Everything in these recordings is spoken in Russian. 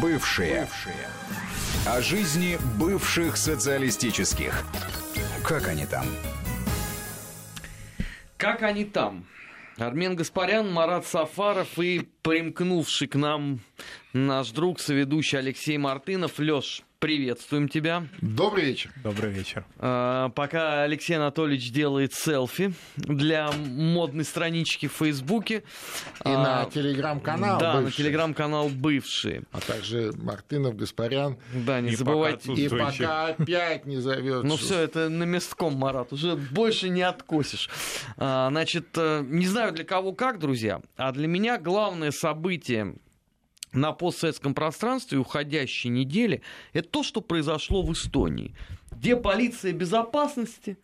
Бывшие. Бывшие. О жизни бывших социалистических. Как они там? Как они там? Армен Гаспарян, Марат Сафаров и примкнувший к нам наш друг, соведущий Алексей Мартынов. Лёш, приветствуем тебя. Добрый вечер. Добрый вечер. А, пока Алексей Анатольевич делает селфи для модной странички в Фейсбуке. И а, на телеграм-канал Да, бывший. на телеграм-канал «Бывшие». А также Мартынов, Гаспарян. Да, не и забывайте. Пока и пока опять не зовет. Ну все, это на местком, Марат, уже больше не откосишь. А, значит, э, не знаю для кого как, друзья, а для меня главное событие на постсоветском пространстве уходящей недели, это то, что произошло в Эстонии, где полиция безопасности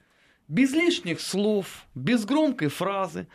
без лишних слов, без громкой фразы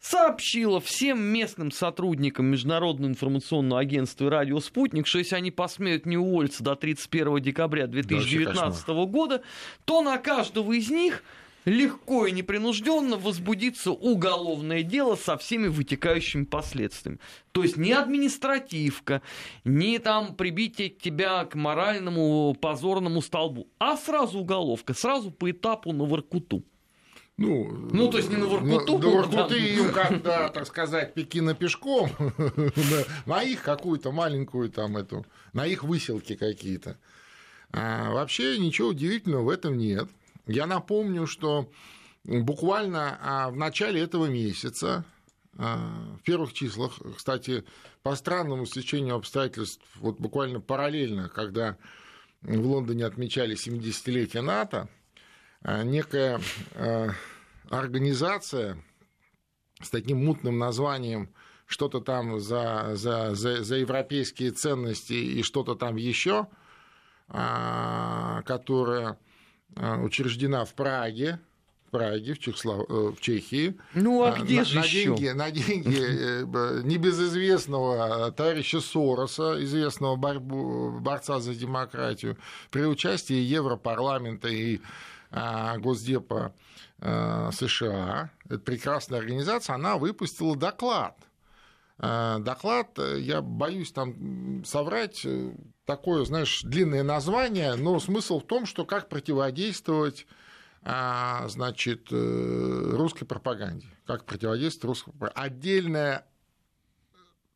сообщила всем местным сотрудникам Международного информационного агентства и радио «Спутник», что если они посмеют не уволиться до 31 декабря 2019 года, то на каждого из них – легко и непринужденно возбудится уголовное дело со всеми вытекающими последствиями. То есть не административка, не там прибитие тебя к моральному позорному столбу, а сразу уголовка, сразу по этапу на Воркуту. Ну, ну, то есть не на Воркуту. На, на Воркуты им, когда, так сказать, Пекина пешком, на их какую-то маленькую там эту, на их выселки какие-то. А вообще ничего удивительного в этом нет. Я напомню, что буквально а, в начале этого месяца, а, в первых числах, кстати, по странному стечению обстоятельств, вот буквально параллельно, когда в Лондоне отмечали 70-летие НАТО, а, некая организация с таким мутным названием что-то там за, за, за, за европейские ценности и что-то там еще, которая учреждена в Праге, в Праге, в, Чехослов... Э, в Чехии. Ну, а где на, же на еще? деньги, на деньги э, небезызвестного товарища Сороса, известного борьбу, борца за демократию, при участии Европарламента и а, Госдепа а, США, это прекрасная организация, она выпустила доклад – Э, доклад, я боюсь там соврать, такое, знаешь, длинное название, но смысл в том, что как противодействовать значит, русской пропаганде. Как противодействовать русской пропаганде. Отдельная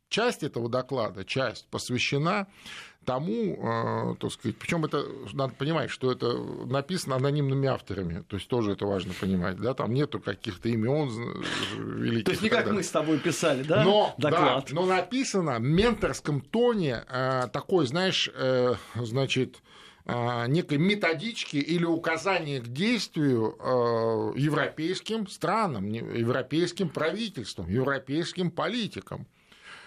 часть этого доклада, часть посвящена тому, э, так сказать, причем это надо понимать, что это написано анонимными авторами, то есть тоже это важно понимать, да, там нету каких-то имен великих. То есть не как мы с тобой писали, да, но, доклад? Да, но написано в менторском тоне э, такой, знаешь, э, значит, некой методички или указания к действию европейским странам, европейским правительствам, европейским политикам.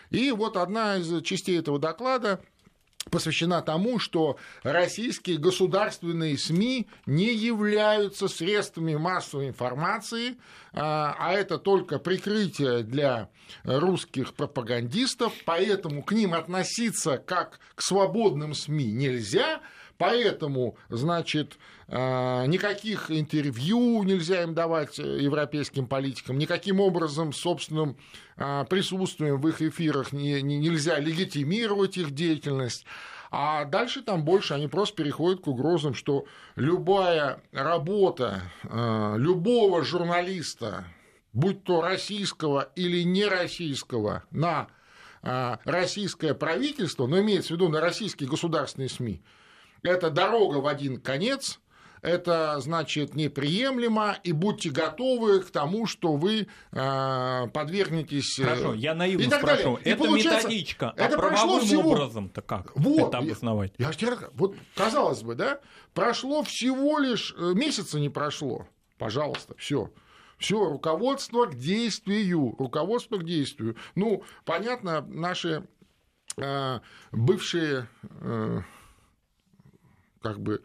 И вот одна из частей этого доклада посвящена тому, что российские государственные СМИ не являются средствами массовой информации, а, а это только прикрытие для русских пропагандистов, поэтому к ним относиться как к свободным СМИ нельзя, Поэтому, значит, а, никаких интервью нельзя им давать европейским политикам, никаким образом собственным а, присутствием в их эфирах нельзя легитимировать их деятельность. А дальше там больше они просто переходят к угрозам, что любая работа а, любого журналиста, будь то российского или нероссийского, на российское правительство, но имеется в виду на российские государственные СМИ, это дорога в один конец, это значит неприемлемо, и будьте готовы к тому, что вы э, подвергнетесь. Э, Хорошо, я наивно спрошу. И это методичка, а это а правовым всего... образом-то как вот, это обосновать? Я, я, вот, казалось бы, да, прошло всего лишь э, месяца не прошло. Пожалуйста, все. Все, руководство к действию, руководство к действию. Ну, понятно, наши э, бывшие э, как бы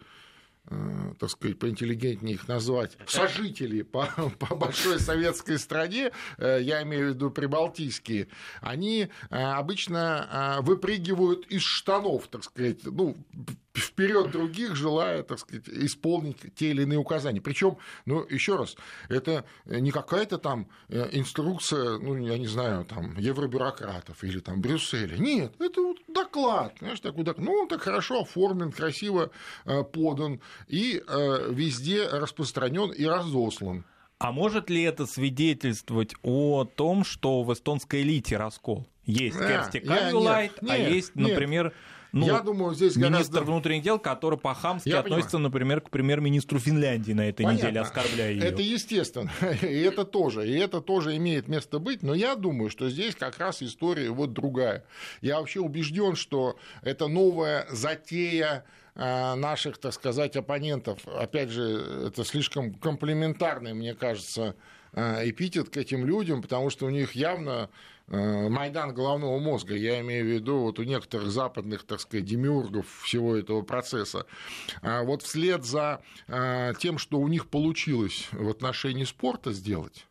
э, так сказать, поинтеллигентнее их назвать, сожители по, по большой советской стране, э, я имею в виду прибалтийские, они э, обычно выпрыгивают из штанов, так сказать, ну, вперед других, желая, так сказать, исполнить те или иные указания. Причем, ну, еще раз, это не какая-то там инструкция, ну, я не знаю, там, евробюрократов или там Брюсселя. Нет, это вот доклад, знаешь, такой, так, ну, он так хорошо оформлен, красиво э, подан и э, везде распространен и разослан. А может ли это свидетельствовать о том, что в эстонской элите раскол? Есть а, Керсти Кальюлайт, а есть, например, нет ну, я думаю, здесь министр гораздо... внутренних дел, который по-хамски я относится, понимаю. например, к премьер-министру Финляндии на этой Понятно. неделе, оскорбляя ее. Это естественно, и это тоже, и это тоже имеет место быть, но я думаю, что здесь как раз история вот другая. Я вообще убежден, что это новая затея а, наших, так сказать, оппонентов. Опять же, это слишком комплементарный, мне кажется, а, эпитет к этим людям, потому что у них явно Майдан головного мозга, я имею в виду вот у некоторых западных, так сказать, демиургов всего этого процесса. А вот вслед за э, тем, что у них получилось в отношении спорта сделать,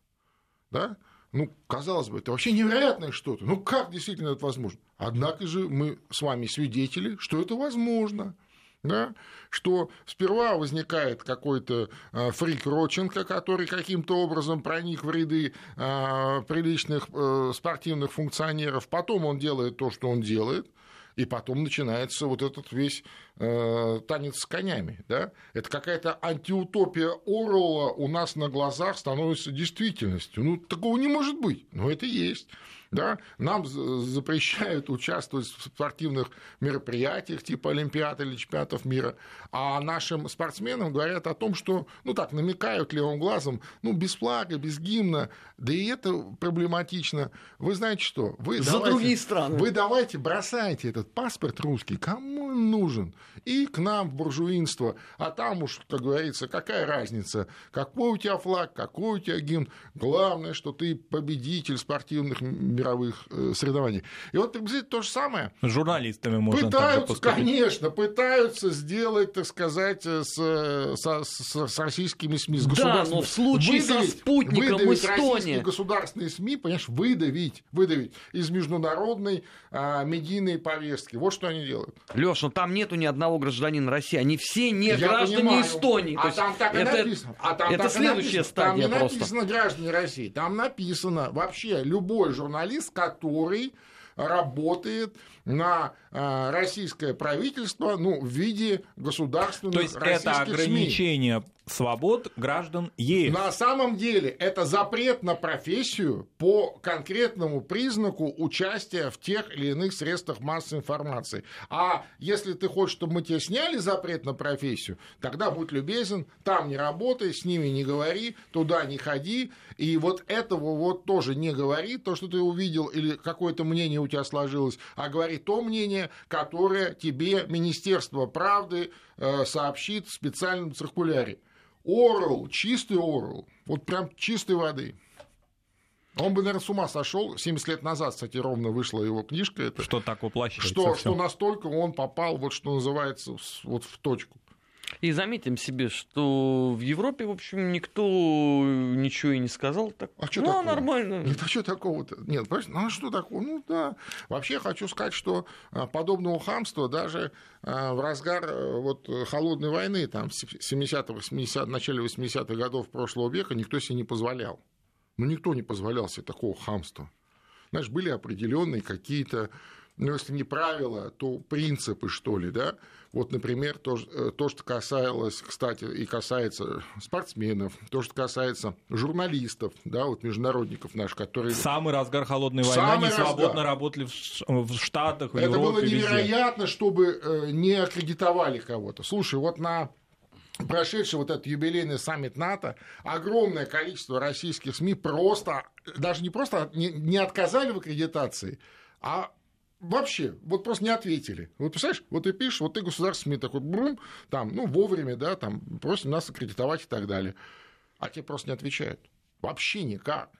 да, ну, казалось бы, это вообще невероятное что-то. Ну, как действительно это возможно? Однако же мы с вами свидетели, что это возможно да, что сперва возникает какой-то а, фрик Роченко, который каким-то образом проник в ряды а, приличных э, спортивных функционеров, потом он делает то, что он делает, и потом начинается вот этот весь э, танец с конями. Да? Это какая-то антиутопия Орла у нас на глазах становится действительностью. Ну, такого не может быть, но это есть да, нам запрещают участвовать в спортивных мероприятиях типа Олимпиад или чемпионатов мира, а нашим спортсменам говорят о том, что, ну так, намекают левым глазом, ну, без флага, без гимна, да и это проблематично. Вы знаете что? Вы За давайте, другие страны. Вы давайте бросайте этот паспорт русский, кому он нужен? И к нам в буржуинство, а там уж, как говорится, какая разница, какой у тебя флаг, какой у тебя гимн. Главное, что ты победитель спортивных мероприятий мировых э, соревнований. И вот приблизительно то же самое. Журналистами можно Пытаются, конечно, пытаются сделать, так сказать, с, с, с, с российскими СМИ, с Да, но в случае выдавить, со спутником выдавить Эстония... государственные СМИ, понимаешь, выдавить, выдавить из международной а, медийной повестки. Вот что они делают. Леш, ну там нету ни одного гражданина России, они все не Я граждане понимаю. Эстонии. А там так это, и написано. А там это так следующая написано. стадия Там не просто. написано граждане России, там написано вообще любой журналист журналист, который работает на э, российское правительство ну, в виде государственных То есть это ограничение СМИ. свобод граждан ЕС. На самом деле это запрет на профессию по конкретному признаку участия в тех или иных средствах массовой информации. А если ты хочешь, чтобы мы тебе сняли запрет на профессию, тогда будь любезен, там не работай, с ними не говори, туда не ходи. И вот этого вот тоже не говори, то, что ты увидел или какое-то мнение у тебя сложилось, а говори говорит то мнение, которое тебе Министерство правды э, сообщит в специальном циркуляре. Орл, чистый Орл, вот прям чистой воды. Он бы, наверное, с ума сошел. 70 лет назад, кстати, ровно вышла его книжка. Это, что так воплощается. Что, что настолько он попал, вот что называется, вот в точку. И заметим себе, что в Европе, в общем, никто ничего и не сказал. Так, а что ну, такого? нормально. Нет, а что такого-то? Нет, ну а что такого? Ну да. Вообще хочу сказать, что а, подобного хамства даже а, в разгар э, вот, холодной войны, там, 70-х, 80 начале 80-х годов прошлого века никто себе не позволял. Ну, никто не позволял себе такого хамства. Знаешь, были определенные какие-то ну, если не правила, то принципы, что ли, да. Вот, например, то, э, то, что касалось, кстати, и касается спортсменов, то, что касается журналистов, да, вот международников наших, которые... Самый разгар холодной войны, они разгар. свободно работали в Штатах, в Это Европе, было невероятно, везде. чтобы э, не аккредитовали кого-то. Слушай, вот на прошедший вот этот юбилейный саммит НАТО, огромное количество российских СМИ просто, даже не просто не, не отказали в аккредитации, а вообще, вот просто не ответили. Вот представляешь, вот ты пишешь, вот ты государственный такой, брум, там, ну, вовремя, да, там, просим нас аккредитовать и так далее. А тебе просто не отвечают. Вообще никак.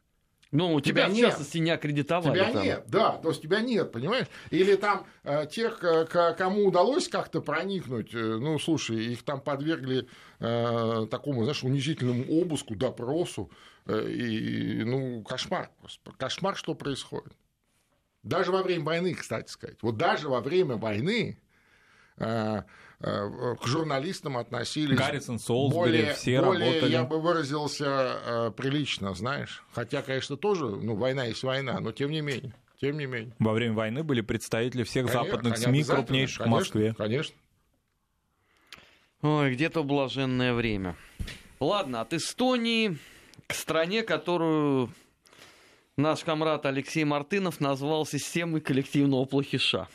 Ну, у тебя, тебя нет. в частности, не аккредитовали. Тебя там. нет, да, то есть тебя нет, понимаешь? Или там э, тех, к, кому удалось как-то проникнуть, э, ну, слушай, их там подвергли э, такому, знаешь, унизительному обыску, допросу, э, и, ну, кошмар просто. Кошмар, что происходит. Даже во время войны, кстати сказать. Вот даже во время войны э, э, к журналистам относились Гаррисон, Солсбери, более, все более, работали. я бы выразился, э, прилично, знаешь. Хотя, конечно, тоже, ну, война есть война, но тем не менее. Тем не менее. Во время войны были представители всех конечно, западных СМИ, крупнейших конечно, в Москве. Конечно. Ой, где-то блаженное время. Ладно, от Эстонии к стране, которую наш комрад Алексей Мартынов назвал системой коллективного плохиша.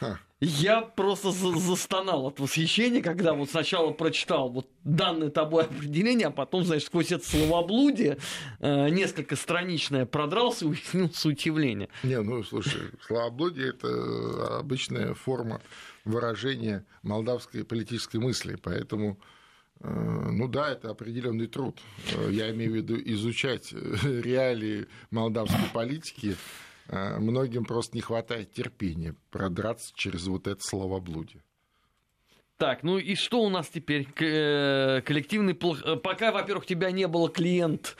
Ха. Я просто застонал от восхищения, когда вот сначала прочитал вот данное тобой определение, а потом, знаешь, сквозь это словоблудие э, несколько страничное продрался и уяснил суть явления. Не, ну, слушай, словоблудие – это обычная форма выражения молдавской политической мысли, поэтому ну да, это определенный труд. Э, я имею в виду изучать реалии молдавской политики, многим просто не хватает терпения продраться через вот это словоблудие. Так, ну и что у нас теперь? Э, коллективный плох... Э, пока, во-первых, тебя не было, клиент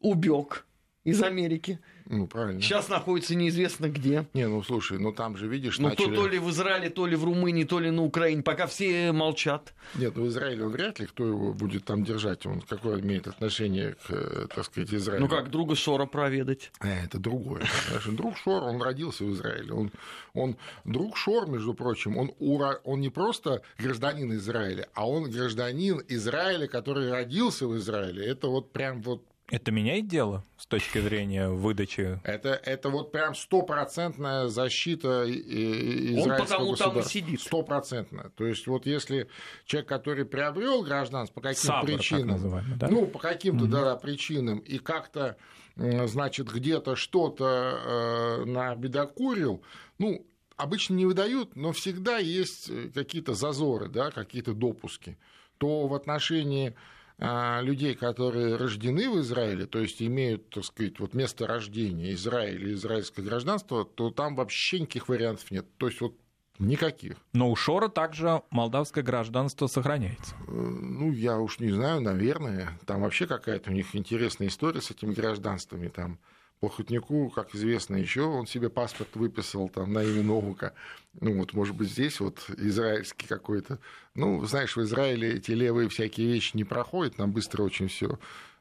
убег из Америки. Ну, правильно. Сейчас находится неизвестно где. Не, ну слушай, ну там же, видишь, ну, начали... то, то ли в Израиле, то ли в Румынии, то ли на Украине, пока все молчат. Нет, ну в Израиле он вряд ли, кто его будет там держать, он какое имеет отношение к, э, так сказать, Израилю. Ну как, друга Шора проведать? Э, это другое. Друг Шор, он родился в Израиле. Он, он друг Шор, между прочим, он, ура... он не просто гражданин Израиля, а он гражданин Израиля, который родился в Израиле. Это вот прям вот это меняет дело с точки зрения выдачи? Это, это вот прям стопроцентная защита израильского Он потому там и сидит. Стопроцентная. То есть вот если человек, который приобрел гражданство по каким-то причинам, да? ну, по каким-то угу. да, причинам, и как-то, значит, где-то что-то э, набедокурил, ну, обычно не выдают, но всегда есть э, какие-то зазоры, да, какие-то допуски, то в отношении людей, которые рождены в Израиле, то есть имеют, так сказать, вот место рождения Израиль или израильское гражданство, то там вообще никаких вариантов нет. То есть вот Никаких. Но у Шора также молдавское гражданство сохраняется. Э, ну, я уж не знаю, наверное. Там вообще какая-то у них интересная история с этими гражданствами. Там Плохотнику, как известно еще, он себе паспорт выписал там на имя Новука. Ну, вот, может быть, здесь вот израильский какой-то. Ну, знаешь, в Израиле эти левые всякие вещи не проходят, нам быстро очень все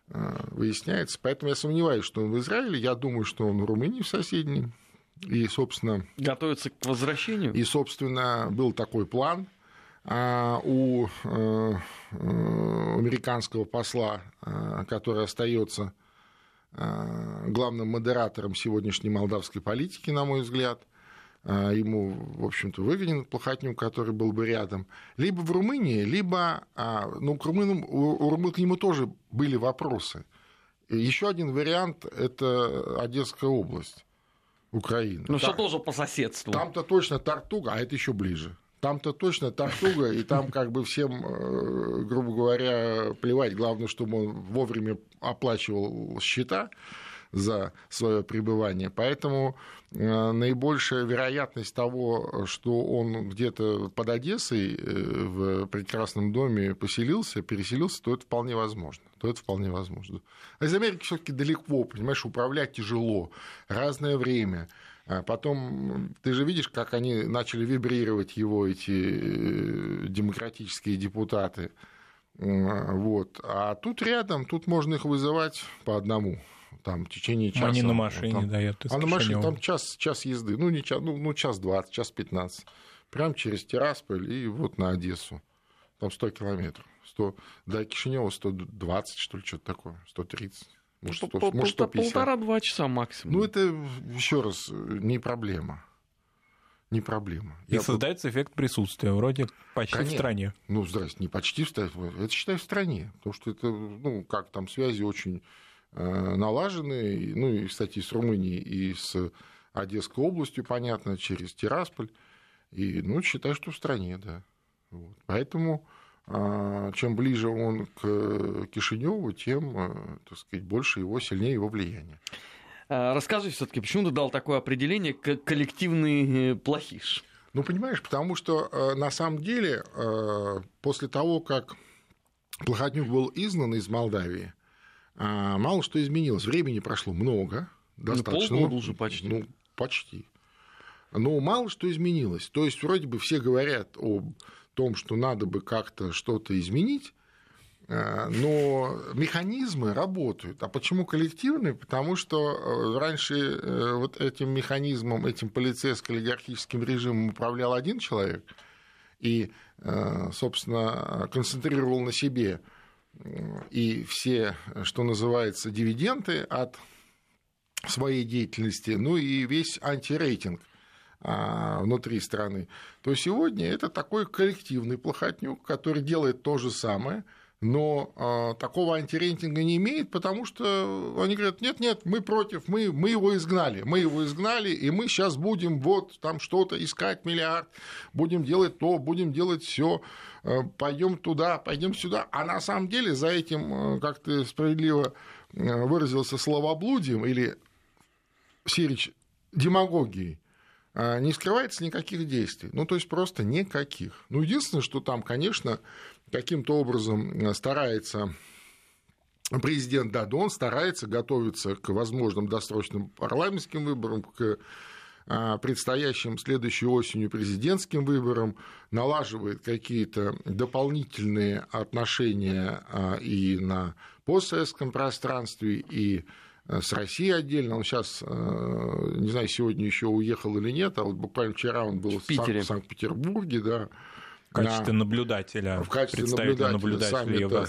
э, выясняется. Поэтому я сомневаюсь, что он в Израиле. Я думаю, что он в Румынии в соседней. И, собственно... Готовится к возвращению? И, собственно, был такой план а у э, э, американского посла, который остается главным модератором сегодняшней молдавской политики, на мой взгляд. Э, ему, в общем-то, выгоден Плохотнюк, который был бы рядом. Либо в Румынии, либо... А, ну, к румынам, у румын к нему тоже были вопросы. Еще один вариант – это Одесская область. Украины. Ну, что тоже по соседству. Там-то точно Тартуга, а это еще ближе. Там-то точно Тартуга, и там как бы всем, э, грубо говоря, плевать. Главное, чтобы он вовремя оплачивал счета за свое пребывание. Поэтому э, наибольшая вероятность того, что он где-то под Одессой э, в прекрасном доме поселился, переселился, то это вполне возможно. То это вполне возможно. А из Америки все-таки далеко, понимаешь, управлять тяжело, разное время. А потом ты же видишь, как они начали вибрировать его, эти э, демократические депутаты. Вот. А тут рядом, тут можно их вызывать по одному. Там в течение часа. Они на машине, там, да, я А на машине там час, час езды. Ну, не час, ну, ну, час двадцать, час пятнадцать. Прям через Тирасполь и вот на Одессу. Там 100 километров. 100, до Кишинева 120, что ли, что-то такое. 130. Может, 100, Пол, может 150. Полтора-два часа максимум. Ну, это, еще раз, не проблема. Не проблема. И Я создается эффект присутствия, вроде почти Конечно. в стране. Ну, здрасте, не почти в стране, это считай в стране. Потому что это, ну, как там связи очень э, налажены. Ну, и, кстати, с Румынией, и с Одесской областью, понятно, через Тирасполь. И, ну, считай, что в стране, да. Вот. Поэтому чем ближе он к Кишиневу, тем, э, так сказать, больше его, сильнее его влияние. А, расскажи все-таки, почему ты дал такое определение, как коллективный э, плохиш? Ну, понимаешь, потому что э, на самом деле после того, как Плохотнюк был изгнан из Молдавии, мало что изменилось. Времени прошло много, ну, достаточно. Ну, уже почти. Ну, почти. Но мало что изменилось. То есть, вроде бы все говорят об том, что надо бы как-то что-то изменить, Э, но механизмы работают. А почему коллективные? Потому что э, раньше э, вот этим механизмом, этим полицейско-олигархическим режимом управлял один человек и, собственно, концентрировал на себе и все, что называется, дивиденды от своей деятельности, ну и весь антирейтинг внутри страны, то сегодня это такой коллективный плохотнюк, который делает то же самое – но а, такого антирейтинга не имеет, потому что они говорят, нет, нет, мы против, мы, мы его изгнали, мы его изгнали, и мы сейчас будем вот там что-то искать миллиард, будем делать то, будем делать все, э, пойдем туда, пойдем сюда, а на самом деле за этим, как ты справедливо выразился, словоблудием или Сирич демагогией, не скрывается никаких действий. Ну, то есть просто никаких. Ну, единственное, что там, конечно, каким-то образом э, старается президент Дадон старается готовиться к возможным досрочным парламентским выборам, к а, предстоящим следующей осенью президентским выборам, налаживает какие-то дополнительные отношения а, и на постсоветском пространстве, и с Россией отдельно. Он сейчас, э, не знаю, сегодня еще уехал или нет, а вот буквально вчера он был в, в Санкт-Петербурге, да, в качестве на, наблюдателя, в качестве наблюдателя, наблюдателя саммита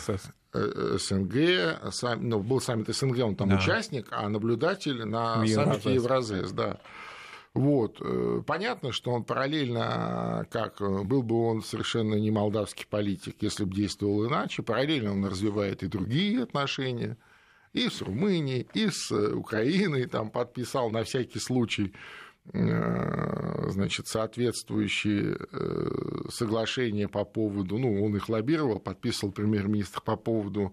э, СНГ, сам, ну, был саммит СНГ, он там да. участник, а наблюдатель на Евразес. саммите Евразес, да. Вот. Э, понятно, что он параллельно, как был бы он совершенно не молдавский политик, если бы действовал иначе, параллельно он развивает и другие отношения, и с Румынией, и с Украиной, там подписал на всякий случай Э, значит, соответствующие э, соглашения по поводу, ну, он их лоббировал, подписывал премьер-министр по поводу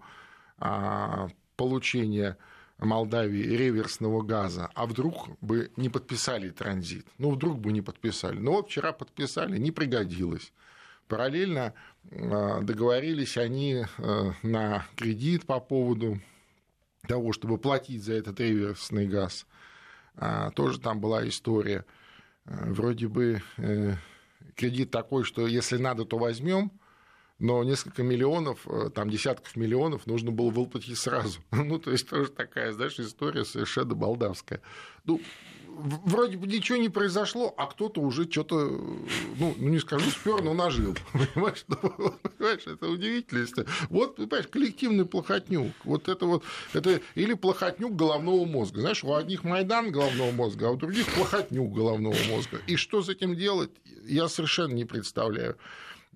а, получения Молдавии реверсного газа, а вдруг бы не подписали транзит, ну, вдруг бы не подписали. Но вот вчера подписали, не пригодилось. Параллельно э, договорились они на кредит по поводу того, чтобы платить за этот реверсный газ – а, тоже там была история. А, вроде бы э, кредит такой, что если надо, то возьмем, но несколько миллионов, э, там десятков миллионов нужно было выплатить сразу. Ну, то есть тоже такая, знаешь, история совершенно балдавская. Ну, вроде бы ничего не произошло, а кто-то уже что-то, ну, ну, не скажу, спер, но нажил. Понимаешь, ну, понимаешь, это удивительно. Вот, понимаешь, коллективный плохотнюк. Вот это вот, это или плохотнюк головного мозга. Знаешь, у одних Майдан головного мозга, а у других плохотнюк головного мозга. И что с этим делать, я совершенно не представляю.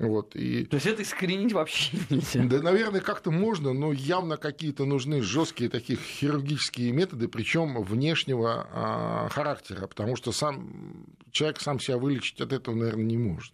Вот, и... То есть это искоренить вообще нельзя? Да, наверное, как-то можно, но явно какие-то нужны жесткие такие хирургические методы, причем внешнего а, характера, потому что сам человек сам себя вылечить от этого, наверное, не может.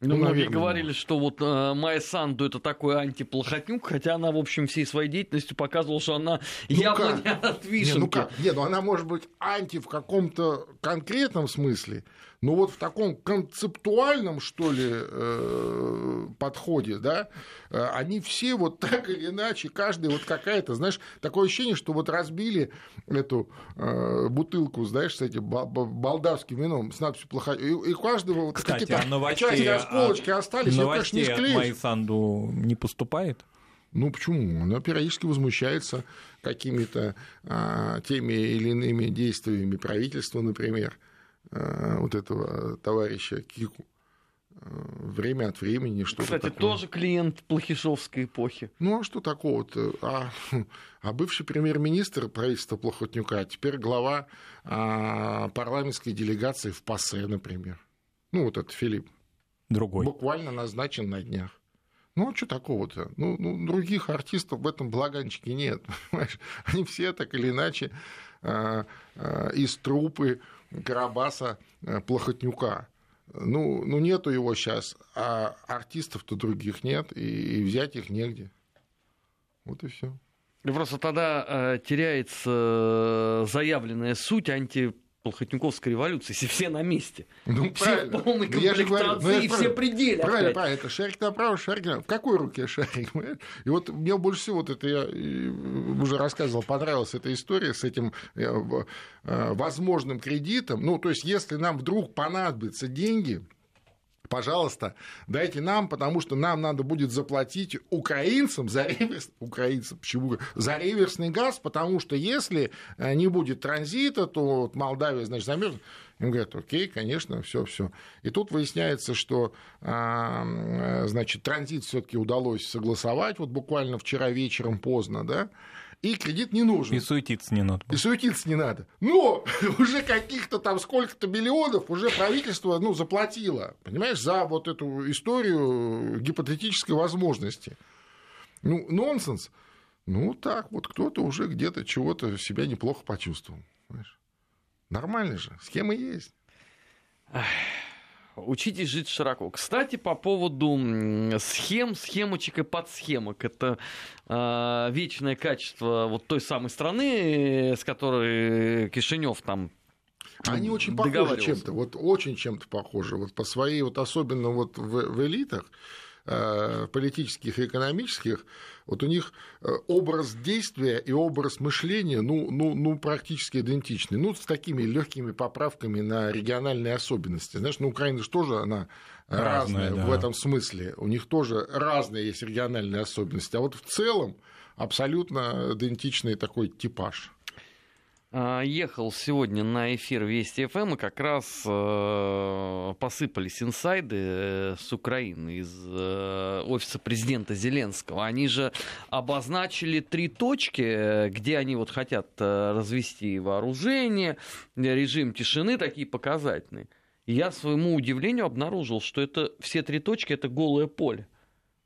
Ну, ну многие говорили, может. что вот э, Майя Санду это такой антиплохотнюк, хотя она, в общем, всей своей деятельностью показывала, что она ну явно как? не от вишенки. Не, ну как? Нет, ну она может быть анти в каком-то конкретном смысле, но вот в таком концептуальном, что ли, э, подходе, да, э, они все вот так или иначе, каждый вот какая-то, знаешь, такое ощущение, что вот разбили эту э, бутылку, знаешь, с этим балдавским вином, с надписью «плохо», и, и каждого вот Кстати, а новостей, части расколочки а, остались, новостей конечно, не склеишь. Майсанду не поступает? Ну почему? Она периодически возмущается какими-то а, теми или иными действиями правительства, например. Э, вот этого товарища Кику э, время от времени что-то Кстати, такое. тоже клиент плохишовской эпохи. Ну, а что такого-то? А, а бывший премьер-министр правительства Плохотнюка, а теперь глава а, парламентской делегации в ПАСЕ, например. Ну, вот этот Филипп. Другой. Буквально назначен на днях. Ну, а что такого-то? Ну, ну, других артистов в этом благанчике нет. Понимаешь? Они все так или иначе из трупы Карабаса э, Плохотнюка. Ну, ну, нету его сейчас, а артистов-то других нет, и, и взять их негде. Вот и все. Просто тогда э, теряется э, заявленная суть анти Плохотниковской революции, если все на месте. Ну, все правильно. в полной ну, комплектации ну, и все пределы. Правильно, опять. правильно. Это шарик направо, шарик направо. В какой руке шарик? И вот мне больше всего, вот это я уже рассказывал, понравилась эта история с этим э, э, возможным кредитом. Ну, то есть, если нам вдруг понадобятся деньги, пожалуйста, дайте нам, потому что нам надо будет заплатить украинцам за реверс, украинцам, почему, за реверсный газ, потому что если э, не будет транзита, то вот Молдавия, значит, замерзнет. Им говорят, окей, конечно, все, все. И тут выясняется, что а, значит, транзит все-таки удалось согласовать, вот буквально вчера вечером поздно, да, и кредит не нужен. И суетиться не надо. И суетиться не надо. Но уже каких-то там сколько-то миллионов уже правительство ну, заплатило, понимаешь, за вот эту историю гипотетической возможности. Ну, нонсенс. Ну, так, вот кто-то уже где-то чего-то себя неплохо почувствовал. Понимаешь? Нормально же, схема есть. Учитесь жить широко. Кстати, по поводу схем, схемочек и подсхемок. Это э, вечное качество вот той самой страны, с которой Кишинев там они очень похожи чем-то, вот очень чем-то похожи. Вот по своей, вот особенно вот в, в элитах, политических и экономических, вот у них э, образ действия и образ мышления ну, ну, ну, практически идентичны. Ну, с такими легкими поправками на региональные особенности. Знаешь, ну, Украина же тоже она разная, разная да. в этом смысле. У них тоже разные есть региональные особенности. А вот в целом абсолютно идентичный такой типаж. А, ехал сегодня на эфир Вести ФМ, и как раз э, посыпались инсайды э, с Украины из э, офиса президента Зеленского. Они же обозначили три точки, где они вот хотят развести вооружение, режим тишины, такие показательные. Я своему удивлению обнаружил, что это все три точки это голое поле.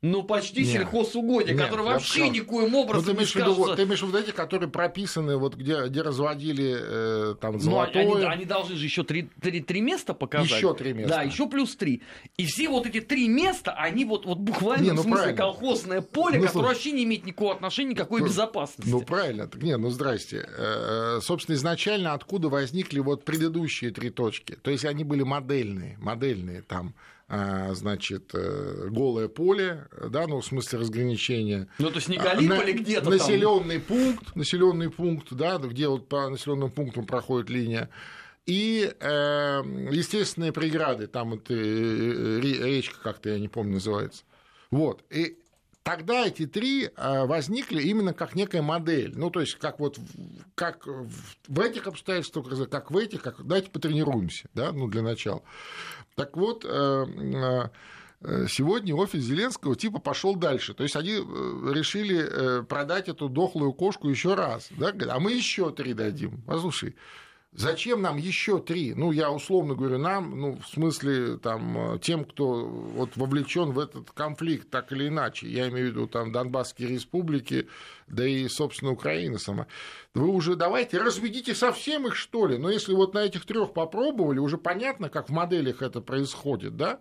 Ну, почти нет, сельхозугодие, нет, которые вообще сказал, никоим образом ну, ты имеешь не виду, Ты имеешь в виду эти, которые прописаны, вот где, где разводили э, там золотое... Ну, они, они должны же еще три, три, три места показать. Еще три места. Да, еще плюс три. И все вот эти три места, они вот, вот буквально, не, ну, в смысле, правильно. колхозное поле, ну, которое вообще не имеет никакого отношения, никакой ну, безопасности. Ну, правильно. Так, не, ну, здрасте. Э, э, собственно, изначально откуда возникли вот предыдущие три точки? То есть они были модельные, модельные там значит, э, голое поле, да, ну, в смысле разграничения. Ну, то есть не Галиполи на, где-то Населенный пункт, населенный пункт, да, где вот по населенным пунктам проходит линия, и э, естественные преграды, там вот, э, речка как-то, я не помню, называется. Вот, и тогда эти три возникли именно как некая модель. Ну, то есть, как вот как в этих обстоятельствах, как в этих, как давайте потренируемся, да, ну, для начала. Так вот, э, э, сегодня офис Зеленского типа пошел дальше. То есть они э, решили продать эту дохлую кошку еще раз. Да? А мы еще три дадим. Послушай, Зачем нам еще три? Ну, я условно говорю, нам, ну, в смысле, там, тем, кто вот вовлечен в этот конфликт, так или иначе. Я имею в виду там Донбасские республики, да и, собственно, Украина сама. Вы уже давайте разведите совсем их, что ли? Но если вот на этих трех попробовали, уже понятно, как в моделях это происходит, да?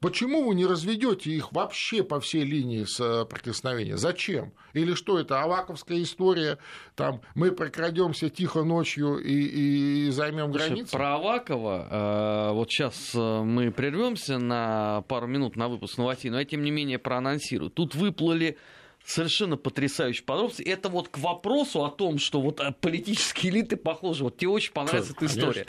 Почему вы не разведете их вообще по всей линии соприкосновения? Зачем? Или что это аваковская история? Там мы прокрадемся тихо ночью и, и займем границу? Про Авакова э, вот сейчас э, мы прервемся на пару минут на выпуск новостей, но я тем не менее проанонсирую. Тут выплыли совершенно потрясающие подробности. Это вот к вопросу о том, что вот э, политические элиты похожи. Вот тебе очень понравится эта история.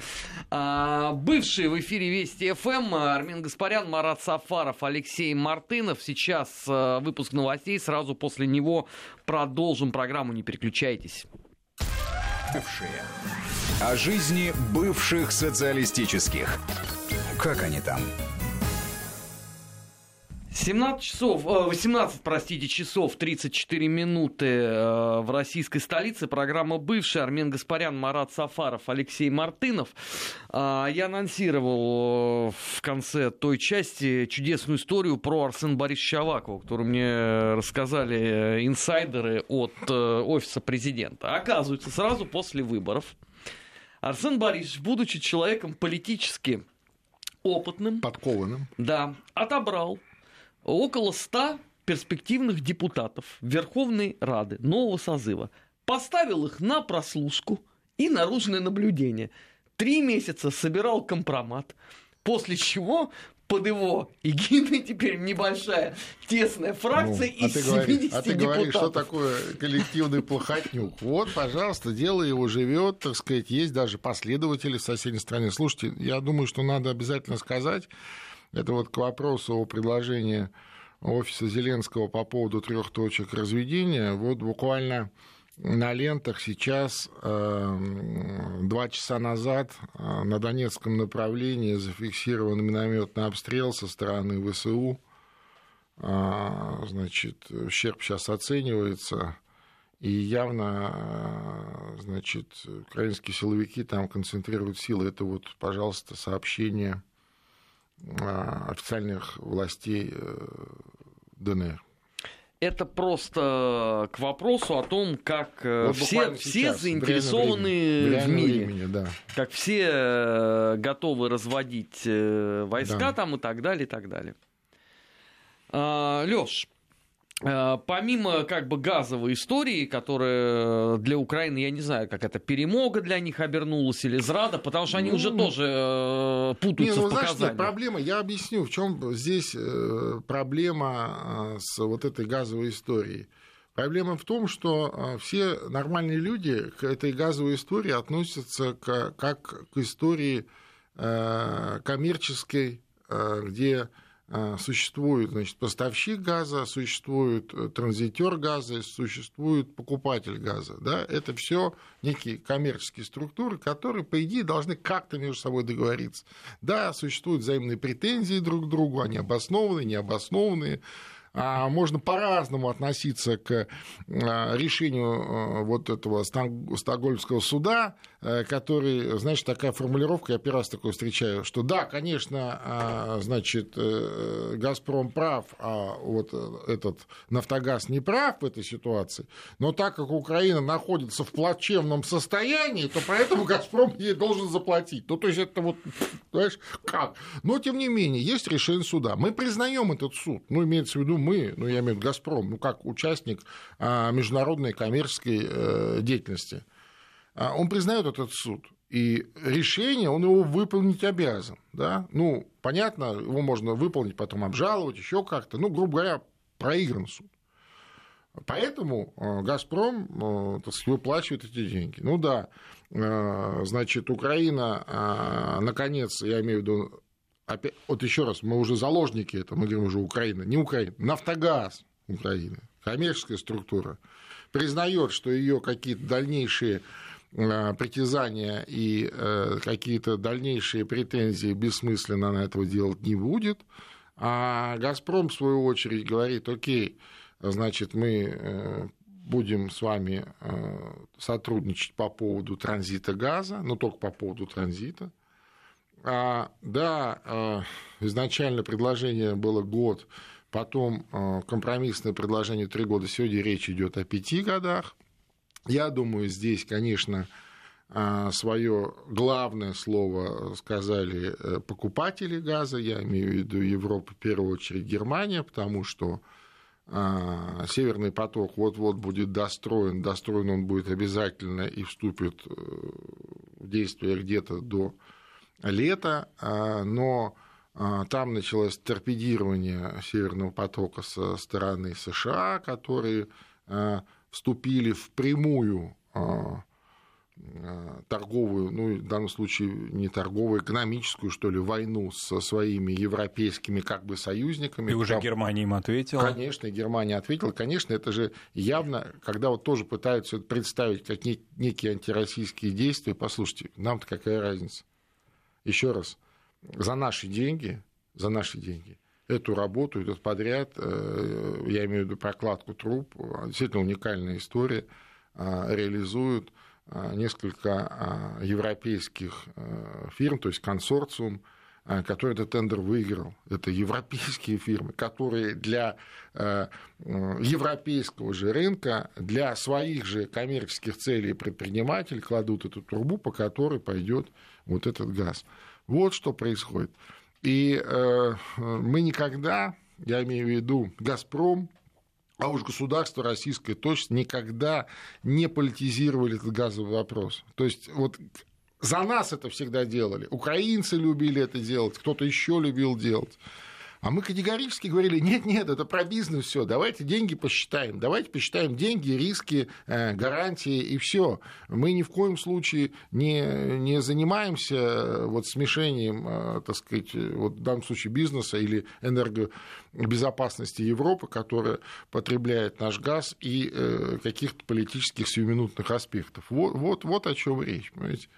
А, бывшие в эфире Вести ФМ Армин Гаспарян, Марат Сафаров, Алексей Мартынов. Сейчас а, выпуск новостей. Сразу после него продолжим программу. Не переключайтесь. Бывшие. О жизни бывших социалистических. Как они там? 17 часов, 18, э, простите, часов 34 минуты э, в российской столице. Программа «Бывшая». Армен Гаспарян, Марат Сафаров, Алексей Мартынов. А, я анонсировал э, в конце той части чудесную историю про Арсена Борисовича Авакова, которую мне рассказали инсайдеры от офиса президента. Оказывается, сразу после выборов Арсен Борисович, будучи человеком политически опытным, подкованным, да, отобрал около 100 перспективных депутатов Верховной Рады нового созыва. Поставил их на прослушку и наружное наблюдение. Три месяца собирал компромат, после чего под его эгидой теперь небольшая тесная фракция ну, а из ты 70 говоришь, А ты депутатов. говоришь, что такое коллективный плохотнюк. Вот, пожалуйста, дело его живет, так сказать, есть даже последователи в соседней стране. Слушайте, я думаю, что надо обязательно сказать, это вот к вопросу о предложении офиса Зеленского по поводу трех точек разведения. Вот буквально на лентах сейчас эм, два часа назад э, на Донецком направлении зафиксирован минометный обстрел со стороны ВСУ. А, значит, ущерб сейчас оценивается, и явно, э, значит, украинские силовики там концентрируют силы. Это вот, пожалуйста, сообщение э, официальных властей ДНР это просто к вопросу о том, как э, вот все, все заинтересованы в, мире, времени, да. как все э, готовы разводить э, войска да. там и так далее, и так далее. А, Лёш, Э, помимо как бы газовой истории, которая для Украины, я не знаю, как это перемога для них обернулась или зрада, потому что они ну, уже тоже э, путаются не, ну, в показаниях. Знаешь, проблема, я объясню, в чем здесь э, проблема с вот этой газовой историей. Проблема в том, что все нормальные люди к этой газовой истории относятся к, как к истории коммерческой, где а, существует значит, поставщик газа, существует э, транзитер газа, существует покупатель газа. Да? Это все некие коммерческие структуры, которые, по идее, должны как-то между собой договориться. Да, существуют взаимные претензии друг к другу, они обоснованные, необоснованные. А можно по-разному относиться к а, решению а, вот этого Стокгольмского суда, э, который, знаешь, такая формулировка, я первый раз такое встречаю, что да, конечно, а, значит, э, «Газпром» прав, а вот этот «Нафтогаз» не прав в этой ситуации, но так как Украина находится в плачевном состоянии, то поэтому «Газпром» ей должен заплатить. Ну, то есть это вот, знаешь, как? Но, тем не менее, есть решение суда. Мы признаем этот суд, ну, имеется в виду мы, ну, я имею в виду «Газпром», ну, как участник а, международной коммерческой э, деятельности, а, он признает этот суд, и решение он его выполнить обязан. Да? Ну, понятно, его можно выполнить, потом обжаловать, еще как-то. Ну, грубо говоря, проигран суд. Поэтому э, «Газпром» э, так сказать, выплачивает эти деньги. Ну да, значит, Украина, наконец, я имею в виду опять, вот еще раз, мы уже заложники это, мы говорим уже Украина, не Украина, Нафтогаз Украины, коммерческая структура, признает, что ее какие-то дальнейшие э, притязания и э, какие-то дальнейшие претензии бессмысленно на этого делать не будет, а «Газпром», в свою очередь, говорит, окей, значит, мы э, будем с вами сотрудничать по поводу транзита газа, но только по поводу транзита, а, да, а, изначально предложение было год, потом а, компромиссное предложение три года. Сегодня речь идет о пяти годах. Я думаю, здесь, конечно, а, свое главное слово сказали э, покупатели газа, я имею в виду Европу, в первую очередь Германия, потому что Северный поток вот-вот будет достроен, достроен он будет обязательно и вступит э, в действие где-то до лето, а, но а, там началось торпедирование Северного потока со стороны США, которые а, вступили в прямую торговую, ну, в данном случае не торговую, экономическую, что ли, войну со своими европейскими как бы союзниками. И уже Там, Германия им ответила. Конечно, Германия ответила. Конечно, это же явно, когда вот тоже пытаются представить как некие антироссийские действия, послушайте, нам-то какая разница? Еще раз, за наши деньги, за наши деньги, эту работу, этот подряд, э, я имею в виду прокладку труб, действительно уникальная история, э, реализуют э, несколько европейских фирм, то есть консорциум, который этот тендер выиграл. Это европейские фирмы, которые для европейского же рынка, для своих же коммерческих целей предпринимателей кладут эту трубу, по которой пойдет вот этот газ. Вот что происходит. И э, мы никогда, я имею в виду «Газпром», а уж государство российское точно никогда не политизировали этот газовый вопрос. То есть вот за нас это всегда делали. Украинцы любили это делать, кто-то еще любил делать. А мы категорически говорили, нет, нет, это про бизнес все, давайте деньги посчитаем, давайте посчитаем деньги, риски, э, гарантии и все. Мы ни в коем случае не, не занимаемся э, вот смешением, э, так сказать, вот в данном случае бизнеса или энергобезопасности Европы, которая потребляет наш газ, и каких-то политических сиюминутных аспектов. Вот, вот, вот о чем речь, понимаете?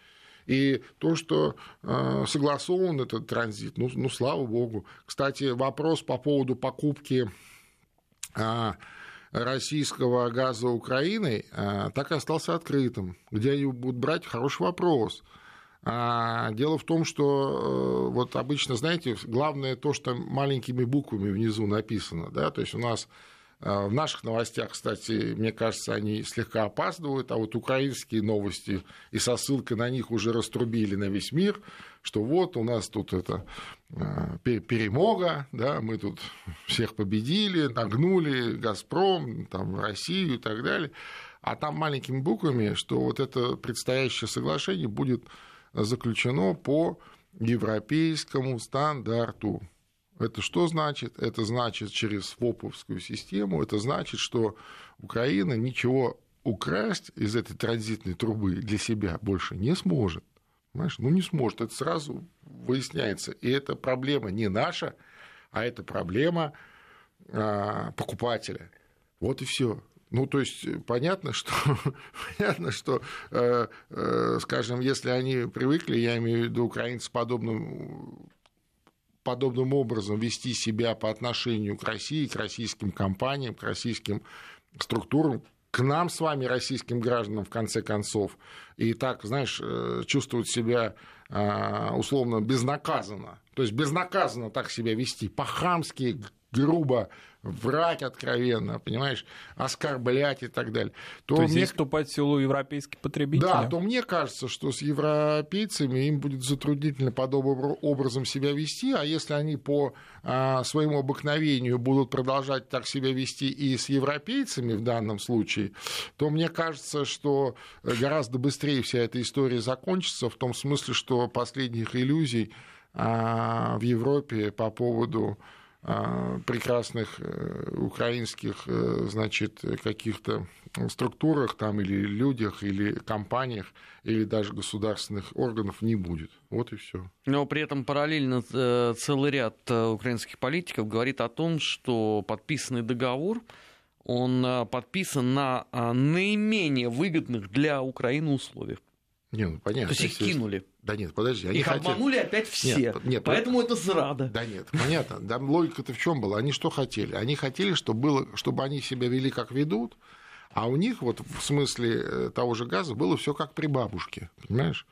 И то, что э, согласован этот транзит, ну, ну, слава богу. Кстати, вопрос по поводу покупки а, российского газа Украиной а, так и остался открытым. Где они будут брать, хороший вопрос. Дело в том, что э, вот обычно, знаете, главное то, что маленькими буквами внизу написано, да, то есть у нас Э, в наших новостях, кстати, мне кажется, они слегка опаздывают, а вот украинские новости и со ссылкой на них уже раструбили на весь мир, что вот у нас тут это э, перемога, да, мы тут всех победили, нагнули «Газпром», там, Россию и так далее. А там маленькими буквами, что вот это предстоящее соглашение будет заключено по европейскому стандарту. Это что значит? Это значит через ФОПовскую систему, это значит, что Украина ничего украсть из этой транзитной трубы для себя больше не сможет. Понимаешь? Ну, не сможет. Это сразу выясняется. И это проблема не наша, а это проблема а, покупателя. Вот и все. Ну, то есть понятно, что, понятно, что э, э, скажем, если они привыкли, я имею в виду украинцы подобным подобным образом вести себя по отношению к России, к российским компаниям, к российским структурам, к нам с вами, российским гражданам, в конце концов, и так, знаешь, э, чувствовать себя э, условно безнаказанно. То есть безнаказанно так себя вести, по-хамски, грубо врать откровенно, понимаешь, оскорблять и так далее. То, то есть мне... здесь вступать в силу европейский потребитель? Да, то мне кажется, что с европейцами им будет затруднительно подобным образом себя вести, а если они по а, своему обыкновению будут продолжать так себя вести и с европейцами в данном случае, то мне кажется, что гораздо быстрее вся эта история закончится в том смысле, что последних иллюзий а, в Европе по поводу прекрасных э, украинских, э, значит, каких-то структурах там или людях, или компаниях, или даже государственных органов не будет. Вот и все. Но при этом параллельно э, целый ряд украинских политиков говорит о том, что подписанный договор он подписан на наименее выгодных для Украины условиях. Не, ну понятно. То есть их кинули. Да нет, подожди. Они Их хотели... обманули опять все. Нет, нет, поэтому это зрада. Да нет, понятно. Да, логика-то в чем была? Они что хотели? Они хотели, чтобы, было, чтобы они себя вели как ведут, а у них вот в смысле э, того же газа было все как при бабушке, понимаешь?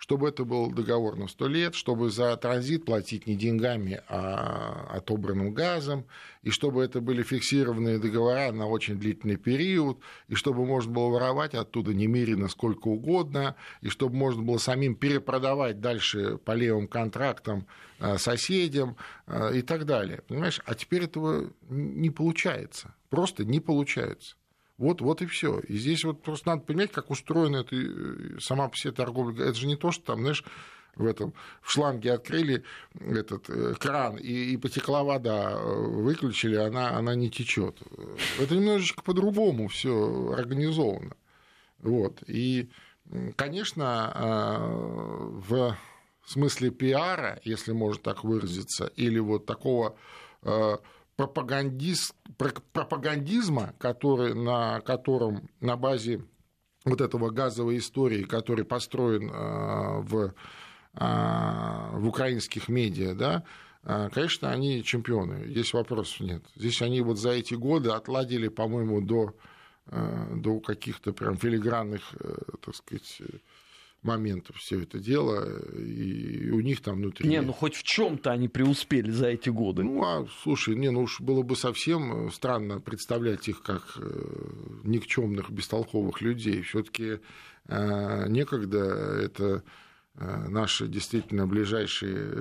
Чтобы это был договор на 100 лет, чтобы за транзит платить не деньгами, а отобранным газом, и чтобы это были фиксированные договора на очень длительный период, и чтобы можно было воровать оттуда немерено сколько угодно, и чтобы можно было самим перепродавать дальше по левым контрактам э, соседям э, и так далее. Понимаешь? А теперь этого не получается. Просто не получается. Вот, вот и все. И здесь вот просто надо понимать, как устроена эта, э, сама по себе торговля. Это же не то, что там, знаешь, в этом в шланге открыли этот э, кран и, и потекла вода, э, выключили, она, она не течет. Это немножечко по-другому все организовано. Вот. И, конечно, в смысле пиара, если можно так выразиться, или вот такого пропагандист, пропагандизма, который, на котором на базе вот этого газовой истории, который построен а, в, а, в украинских медиа, да, а, конечно, они чемпионы, здесь вопросов нет. Здесь они вот за эти годы отладили, по-моему, до, до каких-то прям филигранных, э, так сказать, моментов все это дело, и у них там внутри... Не, ну хоть в чем то они преуспели за эти годы. Ну, а, слушай, не, ну уж было бы совсем э, странно представлять их как э, никчемных, бестолковых людей. все таки э, некогда это наши действительно ближайшие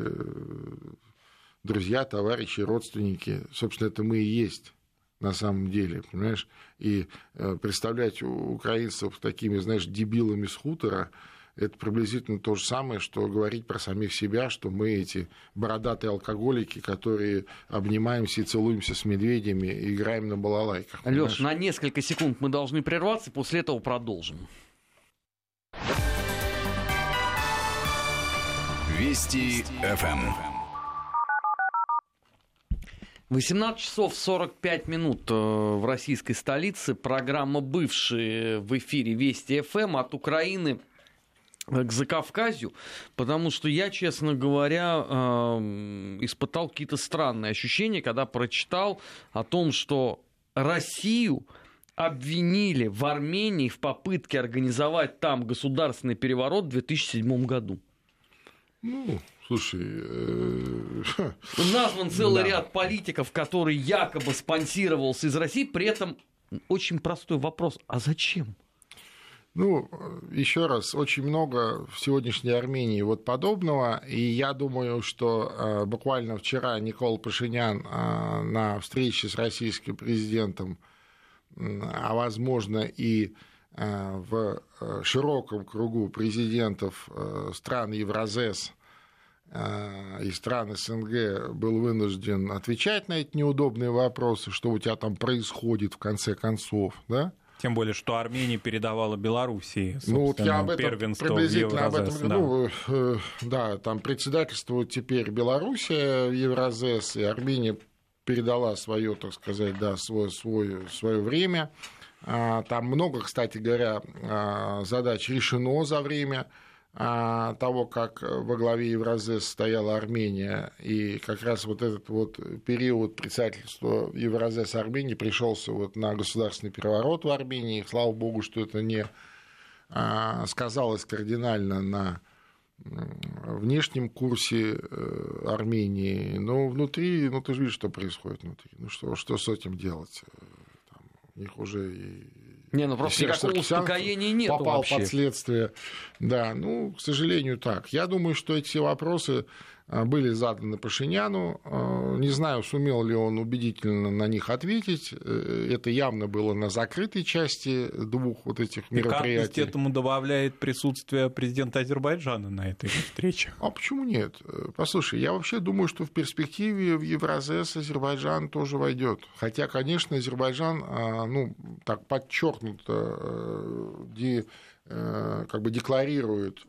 друзья, товарищи, родственники. Собственно, это мы и есть на самом деле, понимаешь? И представлять украинцев такими, знаешь, дебилами с хутора – это приблизительно то же самое, что говорить про самих себя, что мы эти бородатые алкоголики, которые обнимаемся и целуемся с медведями и играем на балалайках. Леш, на несколько секунд мы должны прерваться, после этого продолжим. Вести ФМ. 18 часов 45 минут э, в российской столице. Программа «Бывшие» в эфире Вести ФМ от Украины к Закавказью, потому что я, честно говоря, эм, испытал какие-то странные ощущения, когда прочитал о том, что Россию обвинили в Армении в попытке организовать там государственный переворот в 2007 году. Ну, Слушай, э... назван целый да. ряд политиков, который якобы спонсировался из России, при этом очень простой вопрос: а зачем? Ну, еще раз, очень много в сегодняшней Армении вот подобного, и я думаю, что э, буквально вчера Никол Пашинян э, на встрече с российским президентом, а возможно и э, в широком кругу президентов стран Евразес и стран СНГ был вынужден отвечать на эти неудобные вопросы, что у тебя там происходит в конце концов, да? Тем более, что Армения передавала Белоруссии, ну, вот я об этом приблизительно об этом да. Ну, э, да, там председательствует теперь Белоруссия в Евразес, и Армения передала свое, так сказать, да, свое, свое, свое время. А, там много, кстати говоря, а, задач решено за время того, как во главе Евразес стояла Армения, и как раз вот этот вот период председательства Евразес Армении пришелся вот на государственный переворот в Армении, слава богу, что это не а, сказалось кардинально на внешнем курсе э, Армении, но внутри, ну ты же видишь, что происходит внутри, ну что, что с этим делать? Там, у них уже и не, ну просто никакого успокоения нет Попал вообще. под следствие. Да, ну, к сожалению, так. Я думаю, что эти вопросы а, были заданы Пашиняну. А, не знаю, сумел ли он убедительно на них ответить. Э, это явно было на закрытой части двух вот этих мероприятий. И этому добавляет присутствие президента Азербайджана на этой встрече. А почему нет? Послушай, я вообще думаю, что в перспективе в Евразес Азербайджан тоже войдет. Хотя, конечно, Азербайджан, ну, так подчеркнуто, э, э, как бы декларирует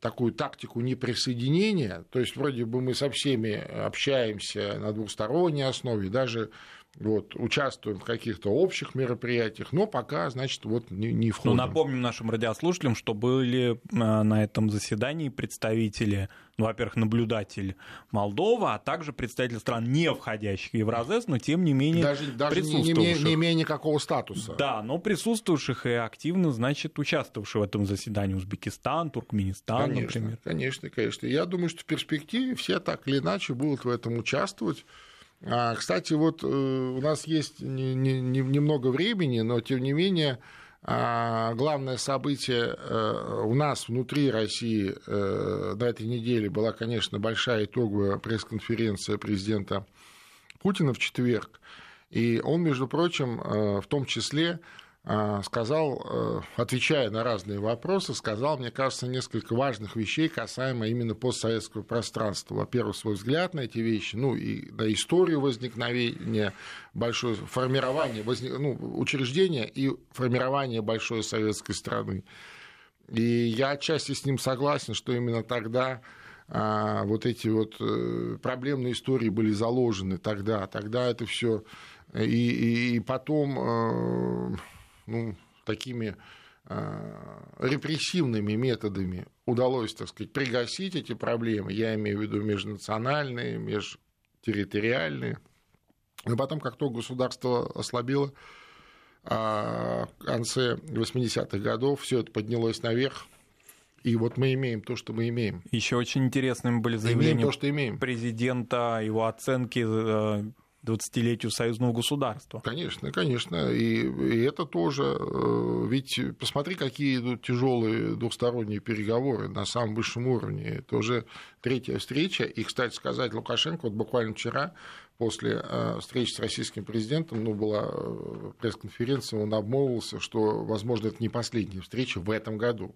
такую тактику неприсоединения, то есть вроде бы мы со всеми общаемся на двусторонней основе, даже вот, участвуем в каких-то общих мероприятиях, но пока, значит, вот не, не ну, входим. Ну, напомним нашим радиослушателям, что были э, на этом заседании представители, ну, во-первых, наблюдатель Молдовы, а также представители стран, не входящих в Евразес, но тем не менее даже, даже присутствовавших. Не, не, не имея никакого статуса. Да, но присутствовавших и активно, значит, участвовавших в этом заседании Узбекистан, Туркменистан, конечно, например. Конечно, конечно. Я думаю, что в перспективе все так или иначе будут в этом участвовать. А, кстати, вот э, у нас есть немного времени, но тем не менее а, главное событие э, у нас внутри России э, на этой неделе была, конечно, большая итоговая пресс-конференция президента Путина в четверг. И он, между прочим, в том числе сказал, э, отвечая на разные вопросы, сказал, мне кажется, несколько важных вещей касаемо именно постсоветского пространства. Во-первых, свой взгляд на эти вещи, ну и на историю возникновения большой, формирования, возник, ну, учреждения и формирования большой советской страны. И я отчасти с ним согласен, что именно тогда а, вот эти вот э, проблемные истории были заложены тогда. Тогда это все и, и, и потом э, ну, такими а, репрессивными методами удалось, так сказать, пригасить эти проблемы, я имею в виду межнациональные, межтерриториальные. Но потом, как только государство ослабило, а в конце 80-х годов все это поднялось наверх, и вот мы имеем то, что мы имеем. Еще очень интересными были заявления имеем то, что имеем. президента, его оценки э, 20-летию союзного государства. Конечно, конечно. И, и это тоже. Э, ведь посмотри, какие идут тяжелые двухсторонние переговоры на самом высшем уровне. Это уже третья встреча. И, кстати сказать, Лукашенко вот буквально вчера после э, встречи с российским президентом, ну, была э, пресс-конференция, он обмолвился, что, возможно, это не последняя встреча в этом году.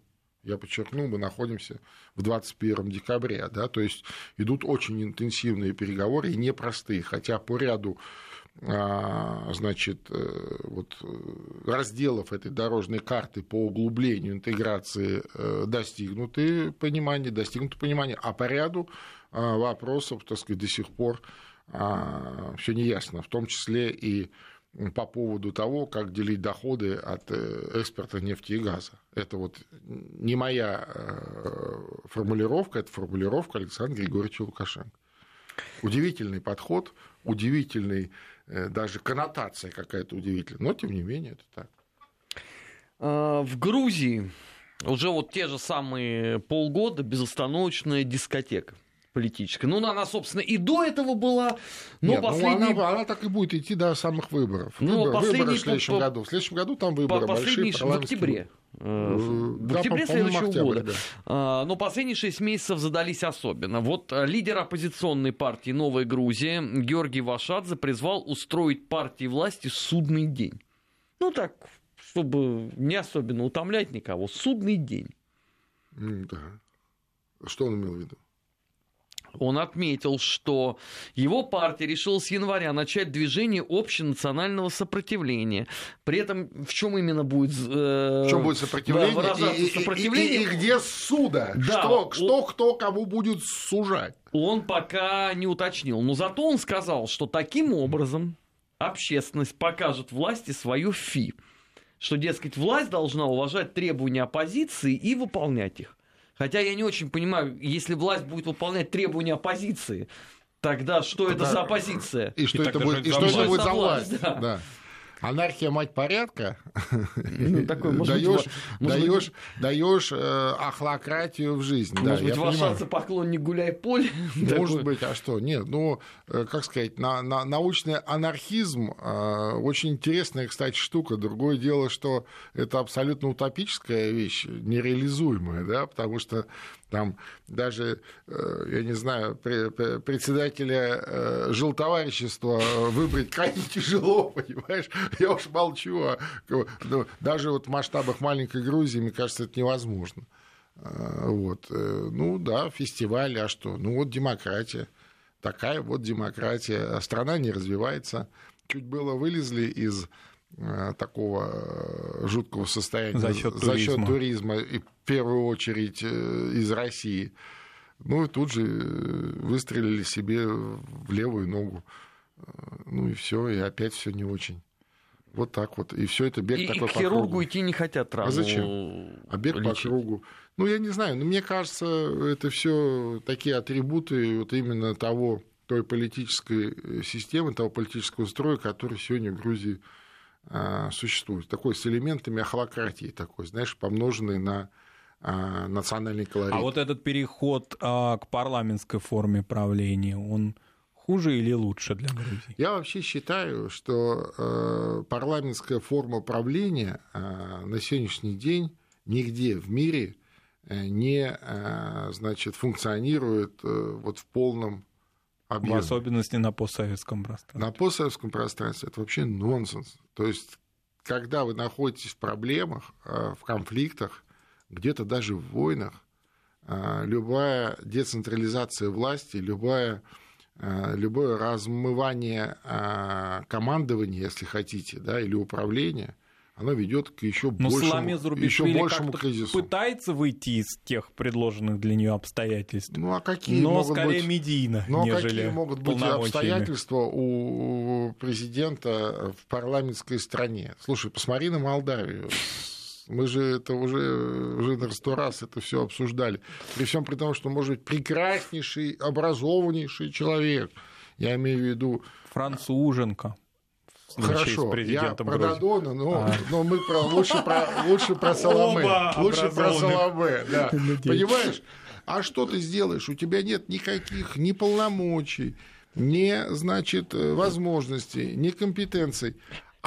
Я подчеркну, мы находимся в 21 декабре, да, то есть идут очень интенсивные переговоры и непростые, хотя по ряду а, значит, э, вот, э, разделов этой дорожной карты по углублению интеграции э, достигнуты понимание, достигнуто понимание, а по ряду а, вопросов, так сказать, до сих пор а, все не ясно, в том числе и по поводу того, как делить доходы от экспорта нефти и газа. Это вот не моя формулировка, это формулировка Александра Григорьевича Лукашенко. Удивительный подход, удивительный Э, даже коннотация какая-то удивительная, но тем не менее это так. А, в Грузии уже вот те же самые полгода безостановочная дискотека политическая. Ну, она, собственно, и до этого была, но Нет, последний... ну, она, она так и будет идти до самых выборов. Ну, Выбор, последний... выборы в следующем по... году. В следующем году там выборы последний... большие. В октябре. Э, в да, октябре следующего октябрь, года. Да. А, но последние шесть месяцев задались особенно. Вот э, лидер оппозиционной партии «Новая Грузия» Георгий Вашадзе призвал устроить партии власти судный день. Ну так, чтобы не особенно утомлять никого. Судный день. Да. Что он имел в виду? Он отметил, что его партия решила с января начать движение общенационального сопротивления. При этом в чем именно будет, э, в чем будет сопротивление? Да, и, сопротивление? И, и, и где суда? Да, что, он, что кто кому будет сужать? Он пока не уточнил. Но зато он сказал, что таким образом общественность покажет власти свою фи. Что, дескать, власть должна уважать требования оппозиции и выполнять их. Хотя я не очень понимаю, если власть будет выполнять требования оппозиции, тогда что это за оппозиция? И что, и это, будет, и что это будет за власть? Да. Да. Анархия мать порядка. Ну, такой, может даешь, быть, даешь, даешь э, ахлократию в жизнь. Может да, быть, Вашадзе поклонник гуляй поле. Может быть, а что? Нет, ну, э, как сказать, на, на, научный анархизм э, очень интересная, кстати, штука. Другое дело, что это абсолютно утопическая вещь, нереализуемая, да, потому что там даже, э, я не знаю, председателя э, жилтоварищества выбрать крайне тяжело, понимаешь? Я уж молчу. А, ну, даже вот в масштабах маленькой Грузии, мне кажется, это невозможно. А, вот. Э, ну да, фестиваль, а что? Ну вот демократия. Такая вот демократия. Страна не развивается. Чуть было вылезли из Э, такого э, жуткого состояния за счет туризма. За туризма и в первую очередь из России. Ну и тут же выстрелили себе в левую ногу. Ну и все, и опять все не очень. Вот так вот. И все это бег и, такой и к хирургу по кругу. идти не хотят травму А зачем? А бег лечить. по кругу. Ну, я не знаю, но мне кажется, это все такие атрибуты вот именно того, той политической системы, того политического строя, который сегодня в Грузии а, существует. Такой с элементами ахлократии, такой, знаешь, помноженный на а, национальный колорит. А вот этот переход а, к парламентской форме правления, он хуже или лучше для Грузии? Я вообще считаю, что парламентская форма правления на сегодняшний день нигде в мире э, не значит, функционирует э, вот в полном объем. В особенности на постсоветском пространстве. На постсоветском пространстве это вообще нонсенс. То есть, когда вы находитесь в проблемах, э, в конфликтах, где-то даже в войнах, э, любая децентрализация власти, любая э, любое размывание командования, если хотите, да, или управления – оно ведет к еще Но большему, еще большему кризису. Пытается выйти из тех предложенных для нее обстоятельств. Ну а какие Но могут скорее быть, медийно, ну, а какие могут быть обстоятельства у президента в парламентской стране? Слушай, посмотри на Молдавию. Мы же это уже, уже на сто раз это все обсуждали. При всем при том, что может быть прекраснейший, образованнейший человек. Я имею в виду... Француженка. Хорошо, я про Дадона, но, а. но мы про, лучше, про, лучше про Соломе. Лучше про Соломе, да. Понимаешь? А что ты сделаешь? У тебя нет никаких ни полномочий, ни, значит, возможностей, ни компетенций.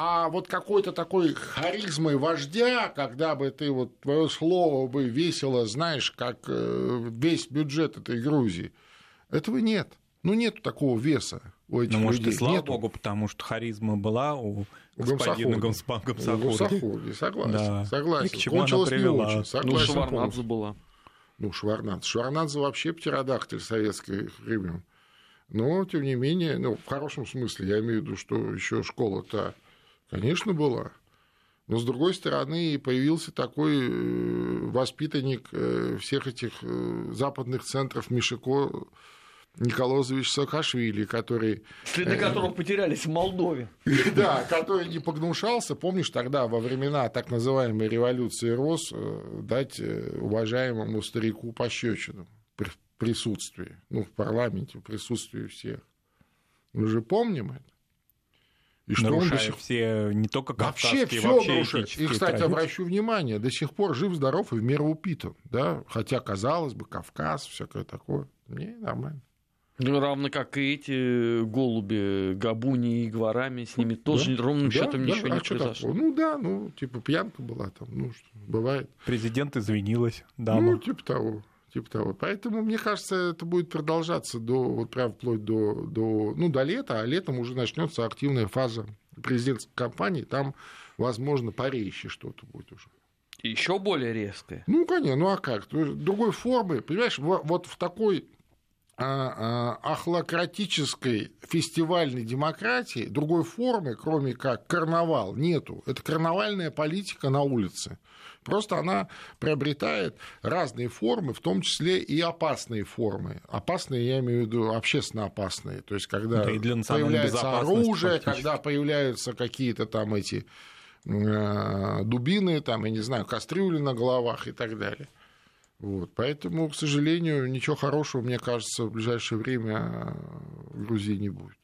А вот какой-то такой харизмой вождя, когда бы ты вот твое слово бы весело, знаешь, как э, весь бюджет этой Грузии, этого нет. Ну, нет такого веса. у этих ну, может, людей. И слава Нету. богу, потому что харизма была у, у господина Гамсахурги. Гамсахурги, согласен. Да. Согласен. И к чему Кончилось она привела? не очень. Согласен. Ну, Шварнадзе была. Ну, Шварнадзе. Шварнадзе вообще птеродактиль советских времен. Но, тем не менее, ну, в хорошем смысле, я имею в виду, что еще школа-то, конечно, была. Но, с другой стороны, появился такой э, воспитанник э, всех этих э, западных центров Мишико Николозович Саакашвили, который... Следы которого потерялись в Молдове. Да, который не погнушался, помнишь, тогда во времена так называемой революции РОС дать уважаемому старику пощечину при присутствии, ну, в парламенте, в присутствии всех. Мы же помним это. И что Нарушая он до сих... все, не только вообще все вообще нарушает. И, кстати, традиции. обращу внимание, до сих пор жив-здоров и в меру упитан, да, хотя, казалось бы, Кавказ, всякое такое. Не, нормально. Ну, равно как и эти голуби, габуни и гварами, с ними тоже да, ровным да, счетом да, ничего а не произошло. Такое? Ну да, ну, типа пьянка была там, ну, что, бывает. Президент извинилась, да. Ну, типа того. Типа того. Поэтому, мне кажется, это будет продолжаться до, вот прям вплоть до, до, ну, до лета, а летом уже начнется активная фаза президентской кампании, там, возможно, порейще что-то будет уже. Еще более резкое. Ну, конечно, ну а как? Другой формы, понимаешь, вот в такой ахлократической фестивальной демократии другой формы, кроме как карнавал, нету. Это карнавальная политика на улице. Просто она приобретает разные формы, в том числе и опасные формы. Опасные, я имею в виду общественно опасные. То есть, когда да появляется оружие, когда появляются какие-то там эти э, дубины, там, я не знаю, кастрюли на головах и так далее. Вот. Поэтому, к сожалению, ничего хорошего, мне кажется, в ближайшее время в Грузии не будет.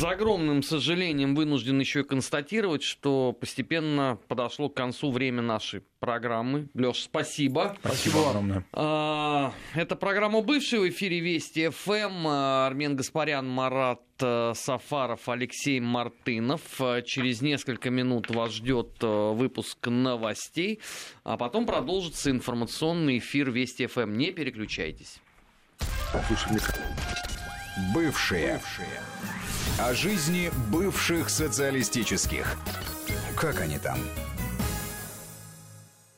С огромным сожалением вынужден еще и констатировать, что постепенно подошло к концу время нашей программы. Леш, спасибо. Спасибо огромное. А, это программа «Бывший» в эфире Вести ФМ. Армен Гаспарян, Марат э, Сафаров, Алексей Мартынов. Через несколько минут вас ждет э, выпуск новостей, а потом продолжится информационный эфир Вести ФМ. Не переключайтесь. Бывшие. Бывшие. О жизни бывших социалистических. Как они там?